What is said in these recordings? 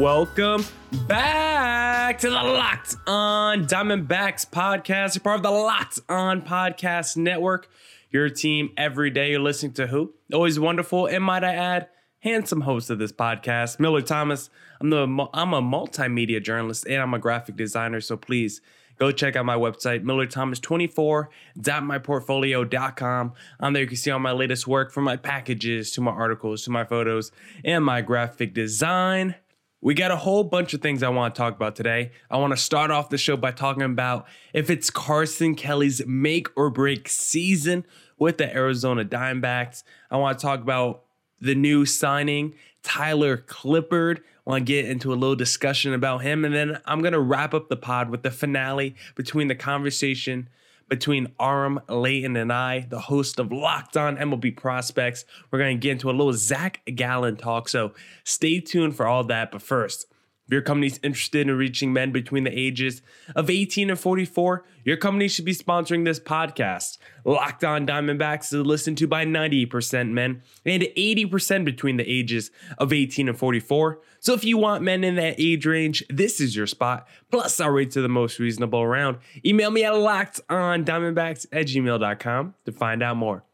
Welcome back to the Locked On Diamondbacks podcast. You're part of the Locked On Podcast Network. Your team every day. You're listening to who? Always wonderful, and might I add, handsome host of this podcast, Miller Thomas. I'm the I'm a multimedia journalist and I'm a graphic designer. So please go check out my website, millerthomas24.myportfolio.com. On there, you can see all my latest work from my packages to my articles to my photos and my graphic design. We got a whole bunch of things I want to talk about today. I want to start off the show by talking about if it's Carson Kelly's make or break season with the Arizona Diamondbacks. I want to talk about the new signing, Tyler Clippard. I want to get into a little discussion about him. And then I'm going to wrap up the pod with the finale between the conversation between Aram, Leighton, and I, the host of Locked On MLB Prospects. We're going to get into a little Zach Gallen talk, so stay tuned for all that. But first, your company's interested in reaching men between the ages of 18 and 44, your company should be sponsoring this podcast. Locked On Diamondbacks is listened to by 90% men and 80% between the ages of 18 and 44. So if you want men in that age range, this is your spot. Plus, our rates are the most reasonable around. Email me at lockedondiamondbacks at gmail.com to find out more.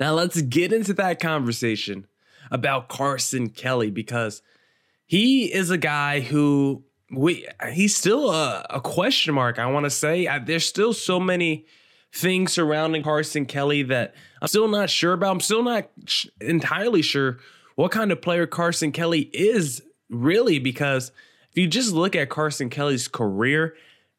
Now let's get into that conversation about Carson Kelly because – he is a guy who we he's still a, a question mark. I want to say I, there's still so many things surrounding Carson Kelly that I'm still not sure about. I'm still not sh- entirely sure what kind of player Carson Kelly is really because if you just look at Carson Kelly's career,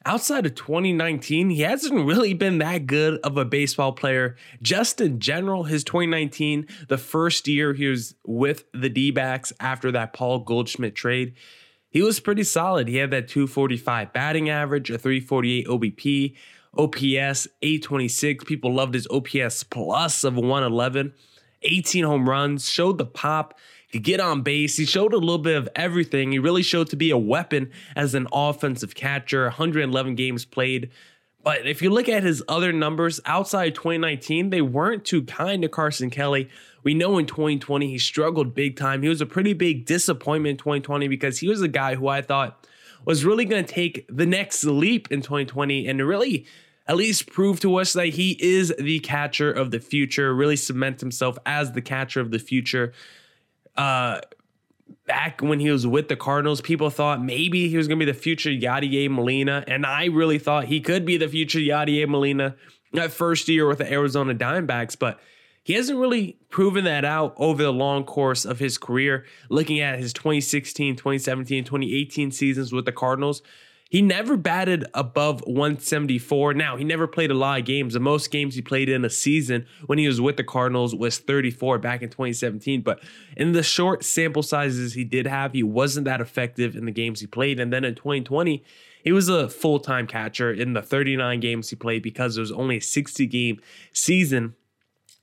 outside of 2019, he hasn't really been that good of a baseball player. Just in general, his 2019, the first year he was with the D backs after that Paul Goldschmidt trade, he was pretty solid. He had that 245 batting average, a 348 OBP, OPS 826. People loved his OPS plus of 111, 18 home runs, showed the pop could get on base. He showed a little bit of everything. He really showed to be a weapon as an offensive catcher, 111 games played. But if you look at his other numbers outside 2019, they weren't too kind to Carson Kelly. We know in 2020 he struggled big time. He was a pretty big disappointment in 2020 because he was a guy who I thought was really going to take the next leap in 2020 and really at least prove to us that he is the catcher of the future, really cement himself as the catcher of the future uh, back when he was with the Cardinals, people thought maybe he was going to be the future Yadier Molina. And I really thought he could be the future Yadier Molina that first year with the Arizona Diamondbacks. But he hasn't really proven that out over the long course of his career. Looking at his 2016, 2017, 2018 seasons with the Cardinals, he never batted above 174. Now, he never played a lot of games. The most games he played in a season when he was with the Cardinals was 34 back in 2017. But in the short sample sizes he did have, he wasn't that effective in the games he played. And then in 2020, he was a full time catcher in the 39 games he played because it was only a 60 game season.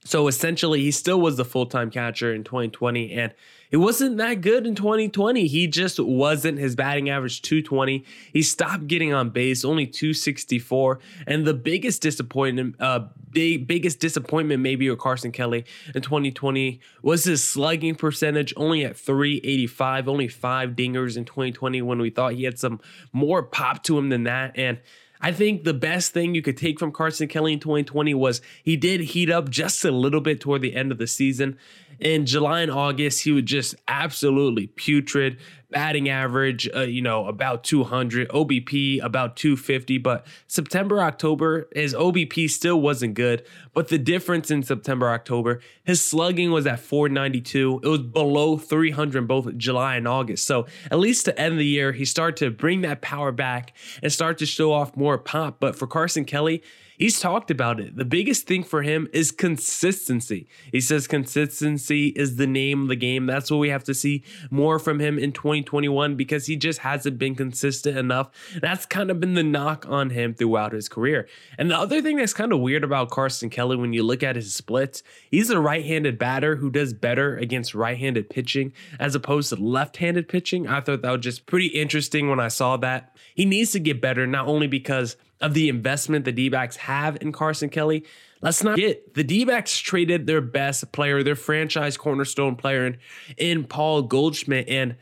So essentially, he still was the full time catcher in 2020. And it wasn't that good in 2020. He just wasn't. His batting average 220. He stopped getting on base, only 264. And the biggest disappointment, uh, big biggest disappointment maybe with Carson Kelly in 2020 was his slugging percentage, only at 385, only five dingers in 2020 when we thought he had some more pop to him than that. And I think the best thing you could take from Carson Kelly in 2020 was he did heat up just a little bit toward the end of the season. In July and August, he was just absolutely putrid batting average, uh, you know, about 200, OBP about 250. But September, October, his OBP still wasn't good. But the difference in September, October, his slugging was at 492. It was below 300 both July and August. So at least to end the year, he started to bring that power back and start to show off more pop. But for Carson Kelly, He's talked about it. The biggest thing for him is consistency. He says consistency is the name of the game. That's what we have to see more from him in 2021 because he just hasn't been consistent enough. That's kind of been the knock on him throughout his career. And the other thing that's kind of weird about Carson Kelly when you look at his splits, he's a right handed batter who does better against right handed pitching as opposed to left handed pitching. I thought that was just pretty interesting when I saw that. He needs to get better, not only because of the investment the D backs have in Carson Kelly. Let's not get the D backs traded their best player, their franchise cornerstone player in, in Paul Goldschmidt. And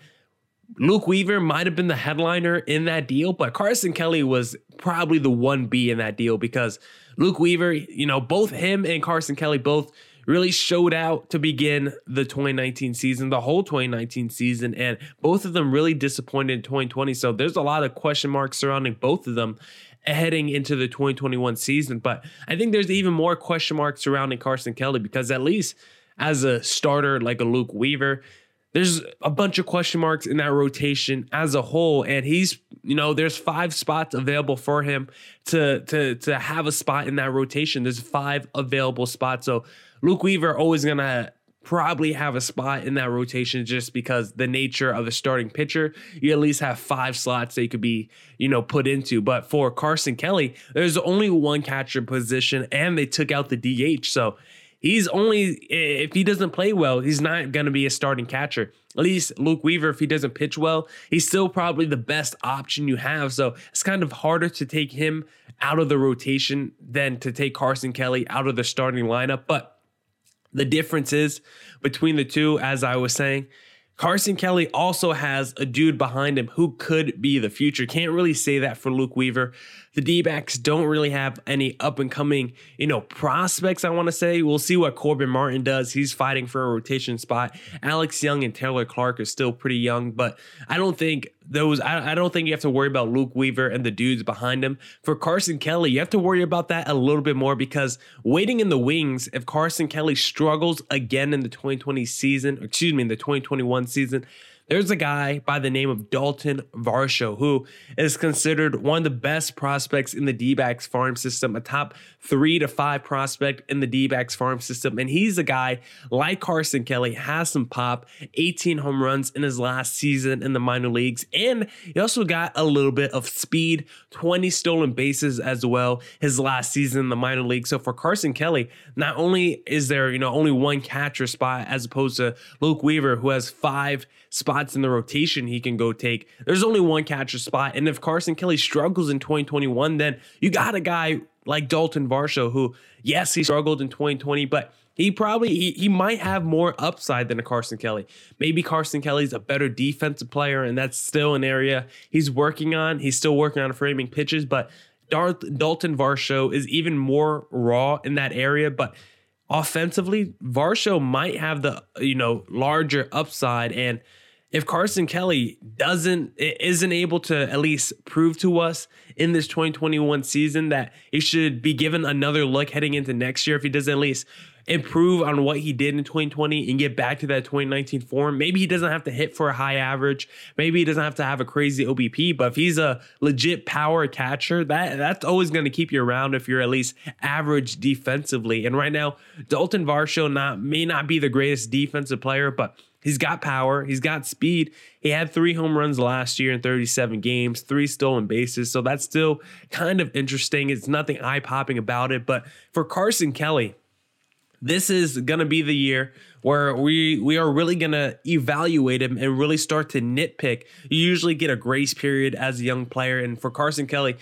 Luke Weaver might have been the headliner in that deal, but Carson Kelly was probably the 1B in that deal because Luke Weaver, you know, both him and Carson Kelly both really showed out to begin the 2019 season, the whole 2019 season, and both of them really disappointed in 2020. So there's a lot of question marks surrounding both of them heading into the 2021 season. But I think there's even more question marks surrounding Carson Kelly because at least as a starter like a Luke Weaver, there's a bunch of question marks in that rotation as a whole. And he's you know there's five spots available for him to to to have a spot in that rotation. There's five available spots. So Luke Weaver always gonna probably have a spot in that rotation just because the nature of a starting pitcher, you at least have five slots that you could be, you know, put into. But for Carson Kelly, there's only one catcher position and they took out the DH. So he's only if he doesn't play well, he's not going to be a starting catcher. At least Luke Weaver, if he doesn't pitch well, he's still probably the best option you have. So it's kind of harder to take him out of the rotation than to take Carson Kelly out of the starting lineup. But the difference is between the two, as I was saying, Carson Kelly also has a dude behind him who could be the future. Can't really say that for Luke Weaver the D backs don't really have any up and coming, you know, prospects, I want to say. We'll see what Corbin Martin does. He's fighting for a rotation spot. Alex Young and Taylor Clarke are still pretty young, but I don't think those, I, I don't think you have to worry about Luke Weaver and the dudes behind him. For Carson Kelly, you have to worry about that a little bit more because waiting in the wings, if Carson Kelly struggles again in the 2020 season, excuse me, in the 2021 season, there's a guy by the name of Dalton Varsho who is considered one of the best prospects in the D backs farm system, a top three to five prospect in the D backs farm system. And he's a guy like Carson Kelly, has some pop, 18 home runs in his last season in the minor leagues. And he also got a little bit of speed, 20 stolen bases as well, his last season in the minor league. So for Carson Kelly, not only is there, you know, only one catcher spot as opposed to Luke Weaver, who has five spots in the rotation he can go take. There's only one catcher spot. And if Carson Kelly struggles in 2021, then you got a guy like Dalton Varsho, who, yes, he struggled in 2020, but he probably he, he might have more upside than a Carson Kelly. Maybe Carson Kelly's a better defensive player, and that's still an area he's working on. He's still working on framing pitches, but Darth, Dalton Varsho is even more raw in that area. But offensively, Varsho might have the you know larger upside and if Carson Kelly doesn't isn't able to at least prove to us in this 2021 season that he should be given another look heading into next year if he doesn't at least improve on what he did in 2020 and get back to that 2019 form. Maybe he doesn't have to hit for a high average. Maybe he doesn't have to have a crazy OBP, but if he's a legit power catcher, that that's always going to keep you around if you're at least average defensively. And right now, Dalton Varsho not may not be the greatest defensive player, but He's got power. He's got speed. He had three home runs last year in 37 games, three stolen bases. So that's still kind of interesting. It's nothing eye popping about it. But for Carson Kelly, this is going to be the year where we we are really going to evaluate him and really start to nitpick. You usually get a grace period as a young player. And for Carson Kelly,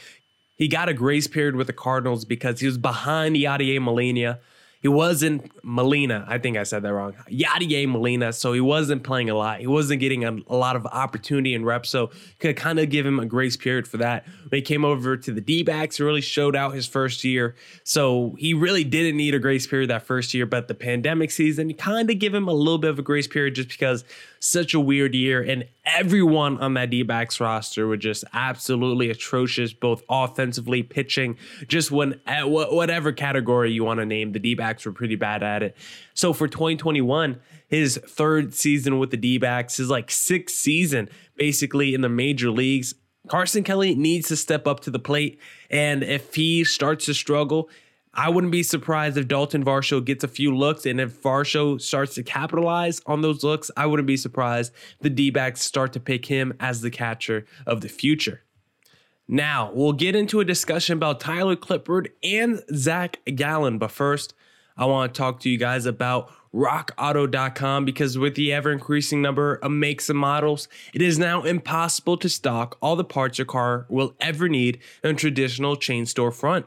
he got a grace period with the Cardinals because he was behind Yadier Molina he wasn't Molina. I think I said that wrong. Yadier Molina. So he wasn't playing a lot. He wasn't getting a, a lot of opportunity and reps. So could kind of give him a grace period for that. When he came over to the D backs, really showed out his first year. So he really didn't need a grace period that first year. But the pandemic season kind of give him a little bit of a grace period just because such a weird year. And everyone on that D backs roster were just absolutely atrocious, both offensively, pitching, just when eh, whatever category you want to name, the D backs were pretty bad at it. So for 2021, his third season with the D backs, his like sixth season basically in the major leagues. Carson Kelly needs to step up to the plate. And if he starts to struggle, I wouldn't be surprised if Dalton Varsho gets a few looks, and if Varsho starts to capitalize on those looks, I wouldn't be surprised the D backs start to pick him as the catcher of the future. Now, we'll get into a discussion about Tyler Clippard and Zach Gallen, but first, I want to talk to you guys about rockauto.com because with the ever increasing number of makes and models, it is now impossible to stock all the parts your car will ever need in a traditional chain store front.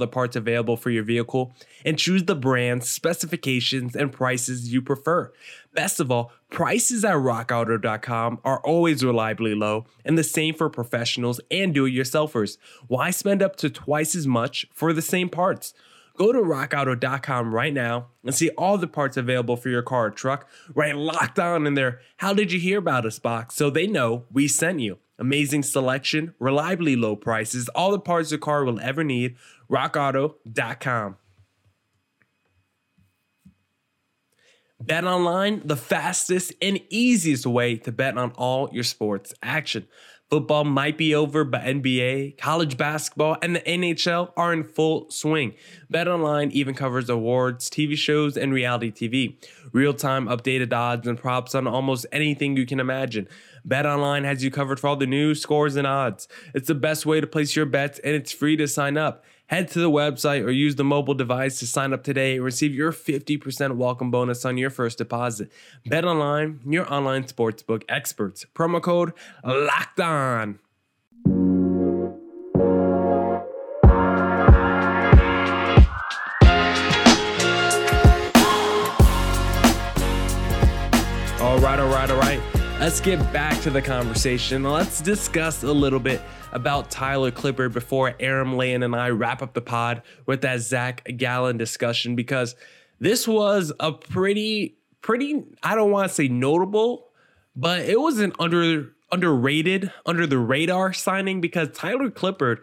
the parts available for your vehicle and choose the brands, specifications, and prices you prefer. Best of all, prices at rockauto.com are always reliably low, and the same for professionals and do it yourselfers. Why spend up to twice as much for the same parts? Go to rockauto.com right now and see all the parts available for your car or truck right locked on in there. How did you hear about us box so they know we sent you? Amazing selection, reliably low prices, all the parts your car will ever need. rockauto.com. Bet online, the fastest and easiest way to bet on all your sports action. Football might be over, but NBA, college basketball, and the NHL are in full swing. BetOnline even covers awards, TV shows, and reality TV. Real-time updated odds and props on almost anything you can imagine. BetOnline has you covered for all the news, scores, and odds. It's the best way to place your bets, and it's free to sign up. Head to the website or use the mobile device to sign up today and receive your 50% welcome bonus on your first deposit. Bet online, your online sportsbook experts. Promo code LOCKED ON. Let's get back to the conversation. Let's discuss a little bit about Tyler Clippard before Aram Leighton and I wrap up the pod with that Zach Gallen discussion because this was a pretty, pretty, I don't want to say notable, but it was an under underrated, under the radar signing because Tyler Clippard,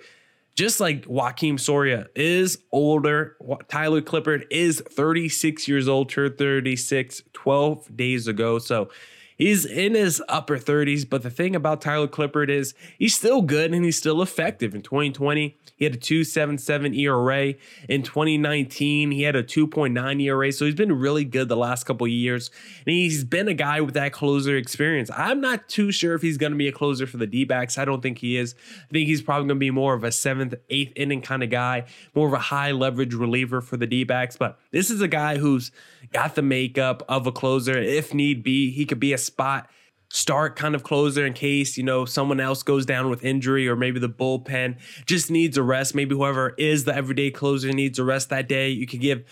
just like Joakim Soria, is older. Tyler Clippard is 36 years old, turned 36 12 days ago. So He's in his upper 30s, but the thing about Tyler Clippard is he's still good and he's still effective. In 2020, he had a 2.77 ERA. In 2019, he had a 2.9 ERA. So he's been really good the last couple years. And he's been a guy with that closer experience. I'm not too sure if he's going to be a closer for the D backs. I don't think he is. I think he's probably going to be more of a seventh, eighth inning kind of guy, more of a high leverage reliever for the D backs. But this is a guy who's got the makeup of a closer. If need be, he could be a spot start kind of closer in case you know someone else goes down with injury or maybe the bullpen just needs a rest. Maybe whoever is the everyday closer needs a rest that day. You could give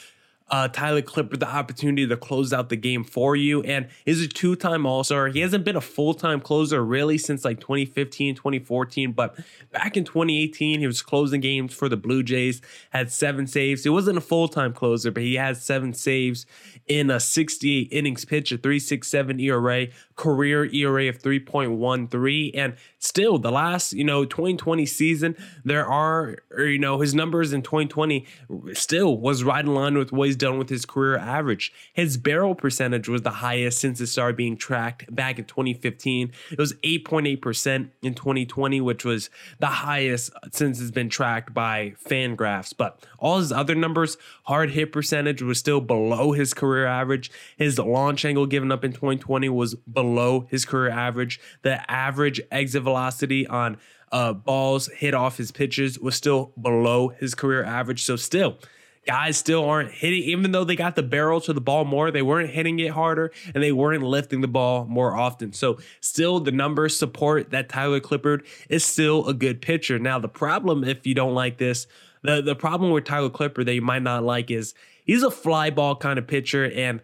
uh, Tyler Clippard the opportunity to close out the game for you. And is a two time All Star. He hasn't been a full time closer really since like 2015, 2014. But back in 2018, he was closing games for the Blue Jays, had seven saves. He wasn't a full time closer, but he had seven saves in a 68 innings pitch, a 367 ERA, career ERA of 3.13. And still, the last, you know, 2020 season, there are, er, you know, his numbers in 2020 still was right in line with what he's done with his career average. His barrel percentage was the highest since it started being tracked back in 2015. It was 8.8% in 2020, which was the highest since it's been tracked by Fangraphs. But all his other numbers, hard hit percentage was still below his career average. His launch angle given up in 2020 was below his career average. The average exit velocity on uh, balls hit off his pitches was still below his career average. So still, guys still aren't hitting, even though they got the barrel to the ball more, they weren't hitting it harder and they weren't lifting the ball more often. So, still, the numbers support that Tyler Clippard is still a good pitcher. Now, the problem, if you don't like this, the, the problem with Tyler Clippard that you might not like is he's a fly ball kind of pitcher and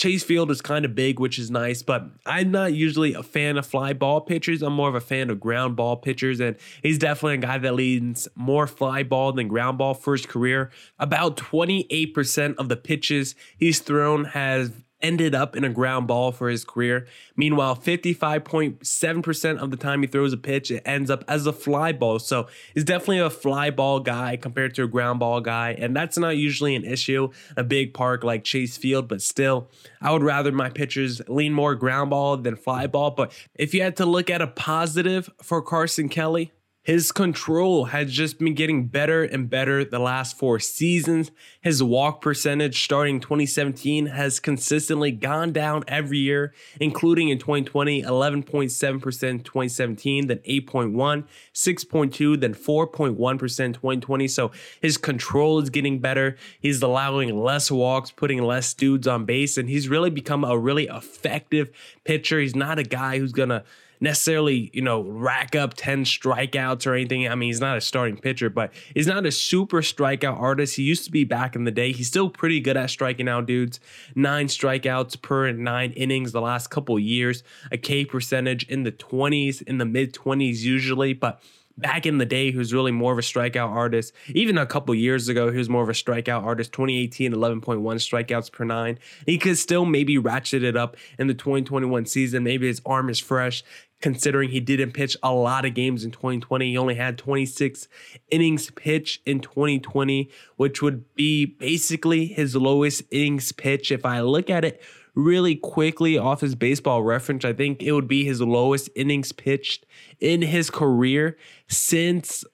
Chase Field is kind of big, which is nice, but I'm not usually a fan of fly ball pitchers. I'm more of a fan of ground ball pitchers, and he's definitely a guy that leads more fly ball than ground ball for his career. About 28% of the pitches he's thrown has ended up in a ground ball for his career. Meanwhile, 55.7% of the time he throws a pitch, it ends up as a fly ball. So he's definitely a fly ball guy compared to a ground ball guy. And that's not usually an issue, a big park like Chase Field, but still, I would rather my pitchers lean more ground ball than fly ball. But if you had to look at a positive for Carson Kelly, his control has just been getting better and better the last four seasons. His walk percentage starting 2017 has consistently gone down every year, including in 2020, 11.7% 2017, then 8.1, 6.2, then 4.1% 2020. So his control is getting better. He's allowing less walks, putting less dudes on base, and he's really become a really effective pitcher. He's not a guy who's gonna necessarily, you know, rack up 10 strikeouts or anything. I mean, he's not a starting pitcher, but he's not a super strikeout artist. He used to be back in the day. He's still pretty good at striking out dudes. Nine strikeouts per nine innings the last couple years, a K percentage in the 20s, in the mid 20s usually, but back in the day, was really more of a strikeout artist. Even a couple years ago, he was more of a strikeout artist. 2018, 11.1 strikeouts per nine. He could still maybe ratchet it up in the 2021 season. Maybe his arm is fresh considering he didn't pitch a lot of games in 2020. He only had 26 innings pitch in 2020, which would be basically his lowest innings pitch. If I look at it really quickly off his baseball reference, I think it would be his lowest innings pitched in his career since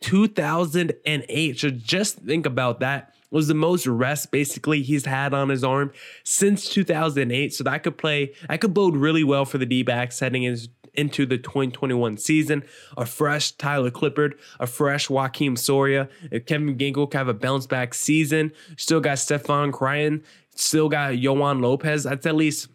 2008. So just think about that was the most rest basically he's had on his arm since 2008. So that could play, that could bode really well for the D backs heading into the 2021 season. A fresh Tyler Clippard, a fresh Joakim Soria. Kevin Ginkel can have a bounce back season, still got Stefan Crichton, still got Yoan Lopez. That's at least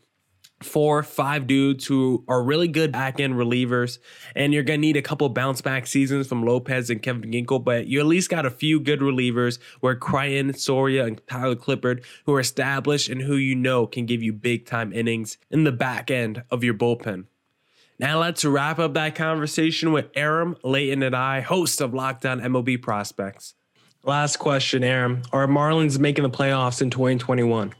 four, five dudes who are really good back end relievers, and you're gonna need a couple bounce back seasons from Lopez and Kevin Ginkel, but you at least got a few good relievers where Crichton, Soria, and Tyler Clippard, who are established and who you know can give you big time innings in the back end of your bullpen. Now let's wrap up that conversation with Aram, Leighton, and I, host of Locked On MLB Prospects. Last question, Aram. Are Marlins making the playoffs in 2021?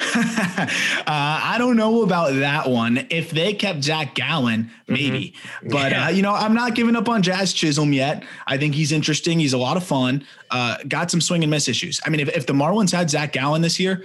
uh, I don't know about that one. If they kept Zach Gallen, maybe. Mm-hmm. But yeah. uh, you know, I'm not giving up on Jazz Chisholm yet. I think he's interesting. He's a lot of fun. Uh, got some swing and miss issues. I mean, if, if the Marlins had Zach Gallen this year,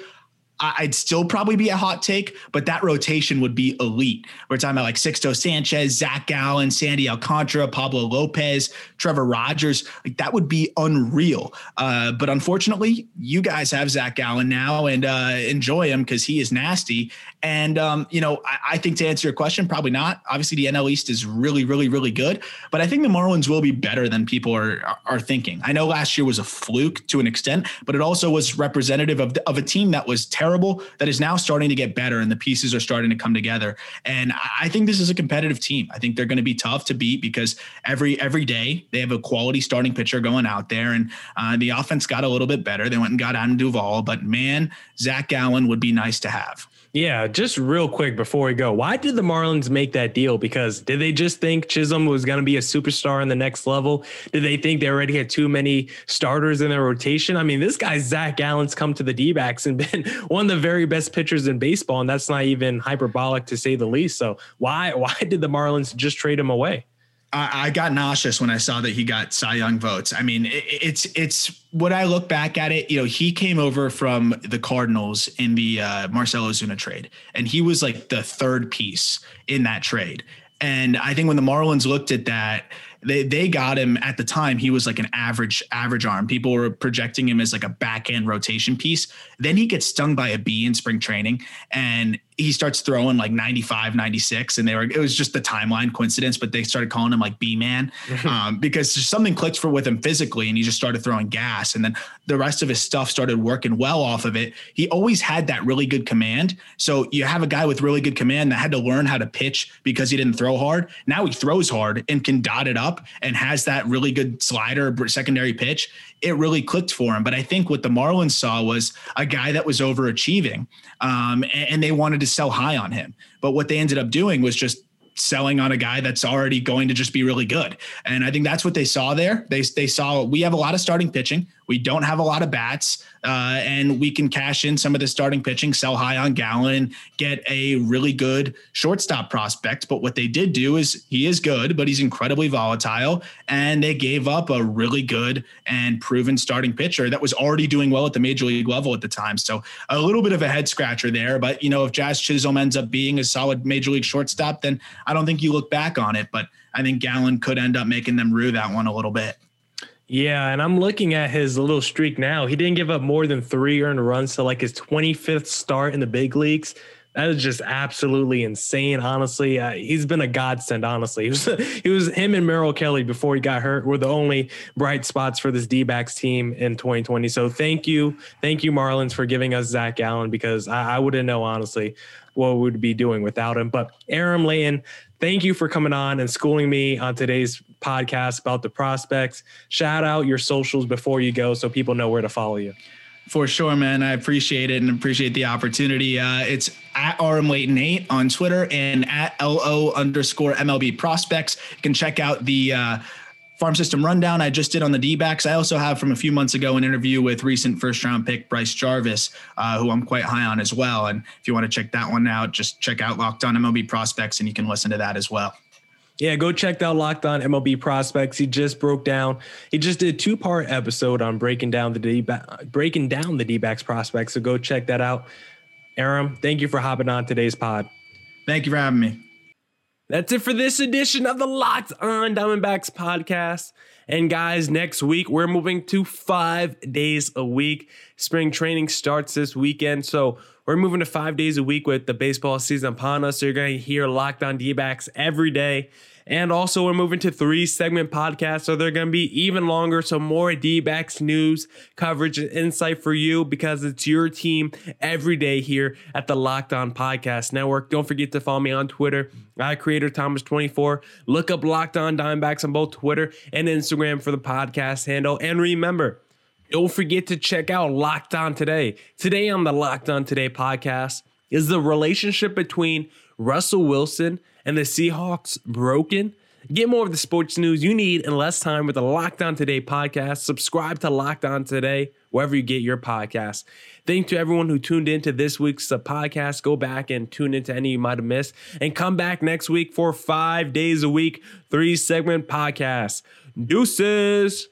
I'd still probably be a hot take, but that rotation would be elite. We're talking about like Sixto Sanchez, Zach Gallen, Sandy Alcantara, Pablo Lopez, Trevor Rogers. Like that would be unreal. Uh, but unfortunately, you guys have Zach Gallen now and uh, enjoy him because he is nasty. And, um, you know, I, I, think to answer your question, probably not. Obviously, the NL East is really, really, really good, but I think the Marlins will be better than people are, are thinking. I know last year was a fluke to an extent, but it also was representative of, of a team that was terrible that is now starting to get better and the pieces are starting to come together. And I think this is a competitive team. I think they're going to be tough to beat because every every day they have a quality starting pitcher going out there, and uh, the offense got a little bit better. They went and got Adam Duvall, but man, Zach Gallen would be nice to have. Yeah, just real quick before we go, why did the Marlins make that deal? Because did they just think Chisholm was going to be a superstar in the next level? Did they think they already had too many starters in their rotation? I mean, this guy, Zach Gallen's come to the D backs and been one of the very best pitchers in baseball, and that's not even hyperbolic to say the least. So why why did the Marlins just trade him away? I, got nauseous when I saw that he got Cy Young votes. I mean, it, it's it's when I look back at it, you know, he came over from the Cardinals in the uh, Marcell Ozuna trade, and he was like the third piece in that trade. And I think when the Marlins looked at that, they they got him at the time. He was like an average average arm. People were projecting him as like a back end rotation piece. Then he gets stung by a bee in spring training, and he starts throwing like 95 96 and they were it was just the timeline coincidence but they started calling him like b-man um, because something clicked for with him physically and he just started throwing gas and then the rest of his stuff started working well off of it. He always had that really good command. So you have a guy with really good command that had to learn how to pitch because he didn't throw hard. Now he throws hard and can dot it up up and has that really good slider secondary pitch, it really clicked for him. But I think what the Marlins saw was a guy that was overachieving, um, and, and they wanted to sell high on him. But what they ended up doing was just selling on a guy that's already going to just be really good. And I think that's what they saw there. They they saw we have a lot of starting pitching. We don't have a lot of bats, uh, and we can cash in some of the starting pitching, sell high on Gallen, get a really good shortstop prospect. But what they did do is he is good, but he's incredibly volatile, and they gave up a really good and proven starting pitcher that was already doing well at the major league level at the time. So a little bit of a head scratcher there. But you know, if Jazz Chisholm ends up being a solid major league shortstop, then I don't think you look back on it. But I think Gallen could end up making them rue that one a little bit. Yeah, and I'm looking at his little streak now. He didn't give up more than three earned runs to like his 25th start in the big leagues. That is just absolutely insane. Honestly, uh, he's been a godsend. Honestly, he was, he was him and Merrill Kelly before he got hurt were the only bright spots for this D-backs team in 2020. So thank you, thank you, Marlins, for giving us Zach Gallen because I, I wouldn't know honestly what we'd be doing without him. But Aram Leighton, thank you for coming on and schooling me on today's podcast about the prospects. Shout out your socials before you go so people know where to follow you. For sure, man. I appreciate it and appreciate the opportunity. Uh, it's at RM Layton 8 on Twitter and at LO underscore MLB prospects. You can check out the uh, farm system rundown I just did on the D backs. I also have from a few months ago an interview with recent first round pick Bryce Jarvis, uh, who I'm quite high on as well. And if you want to check that one out, just check out Locked On MLB Prospects and you can listen to that as well. Yeah, go check out Locked On MLB Prospects. He just broke down. He just did a two part episode on breaking down the D breaking down the D backs prospects. So go check that out. Aram, thank you for hopping on today's pod. Thank you for having me. That's it for this edition of the Locked On Diamondbacks podcast. And guys, next week we're moving to five days a week. Spring training starts this weekend. So we're moving to five days a week with the baseball season upon us. So you're going to hear Locked On D backs every day. And also, we're moving to three segment podcasts, so they're going to be even longer. So, more D backs news, coverage, and insight for you because it's your team every day here at the Locked On Podcast Network. Don't forget to follow me on Twitter, I Creator Thomas24. Look up Locked On Diamondbacks on both Twitter and Instagram for the podcast handle. And remember, don't forget to check out Locked On Today. Today on the Locked On Today podcast is the relationship between Russell Wilson and the Seahawks broken? Get more of the sports news you need in less time with the Locked On Today podcast. Subscribe to Locked On Today wherever you get your podcasts. Thank to everyone who tuned into this week's uh, podcast. Go back and tune into any you might have missed and come back next week for five days a week, three segment podcasts. Deuces.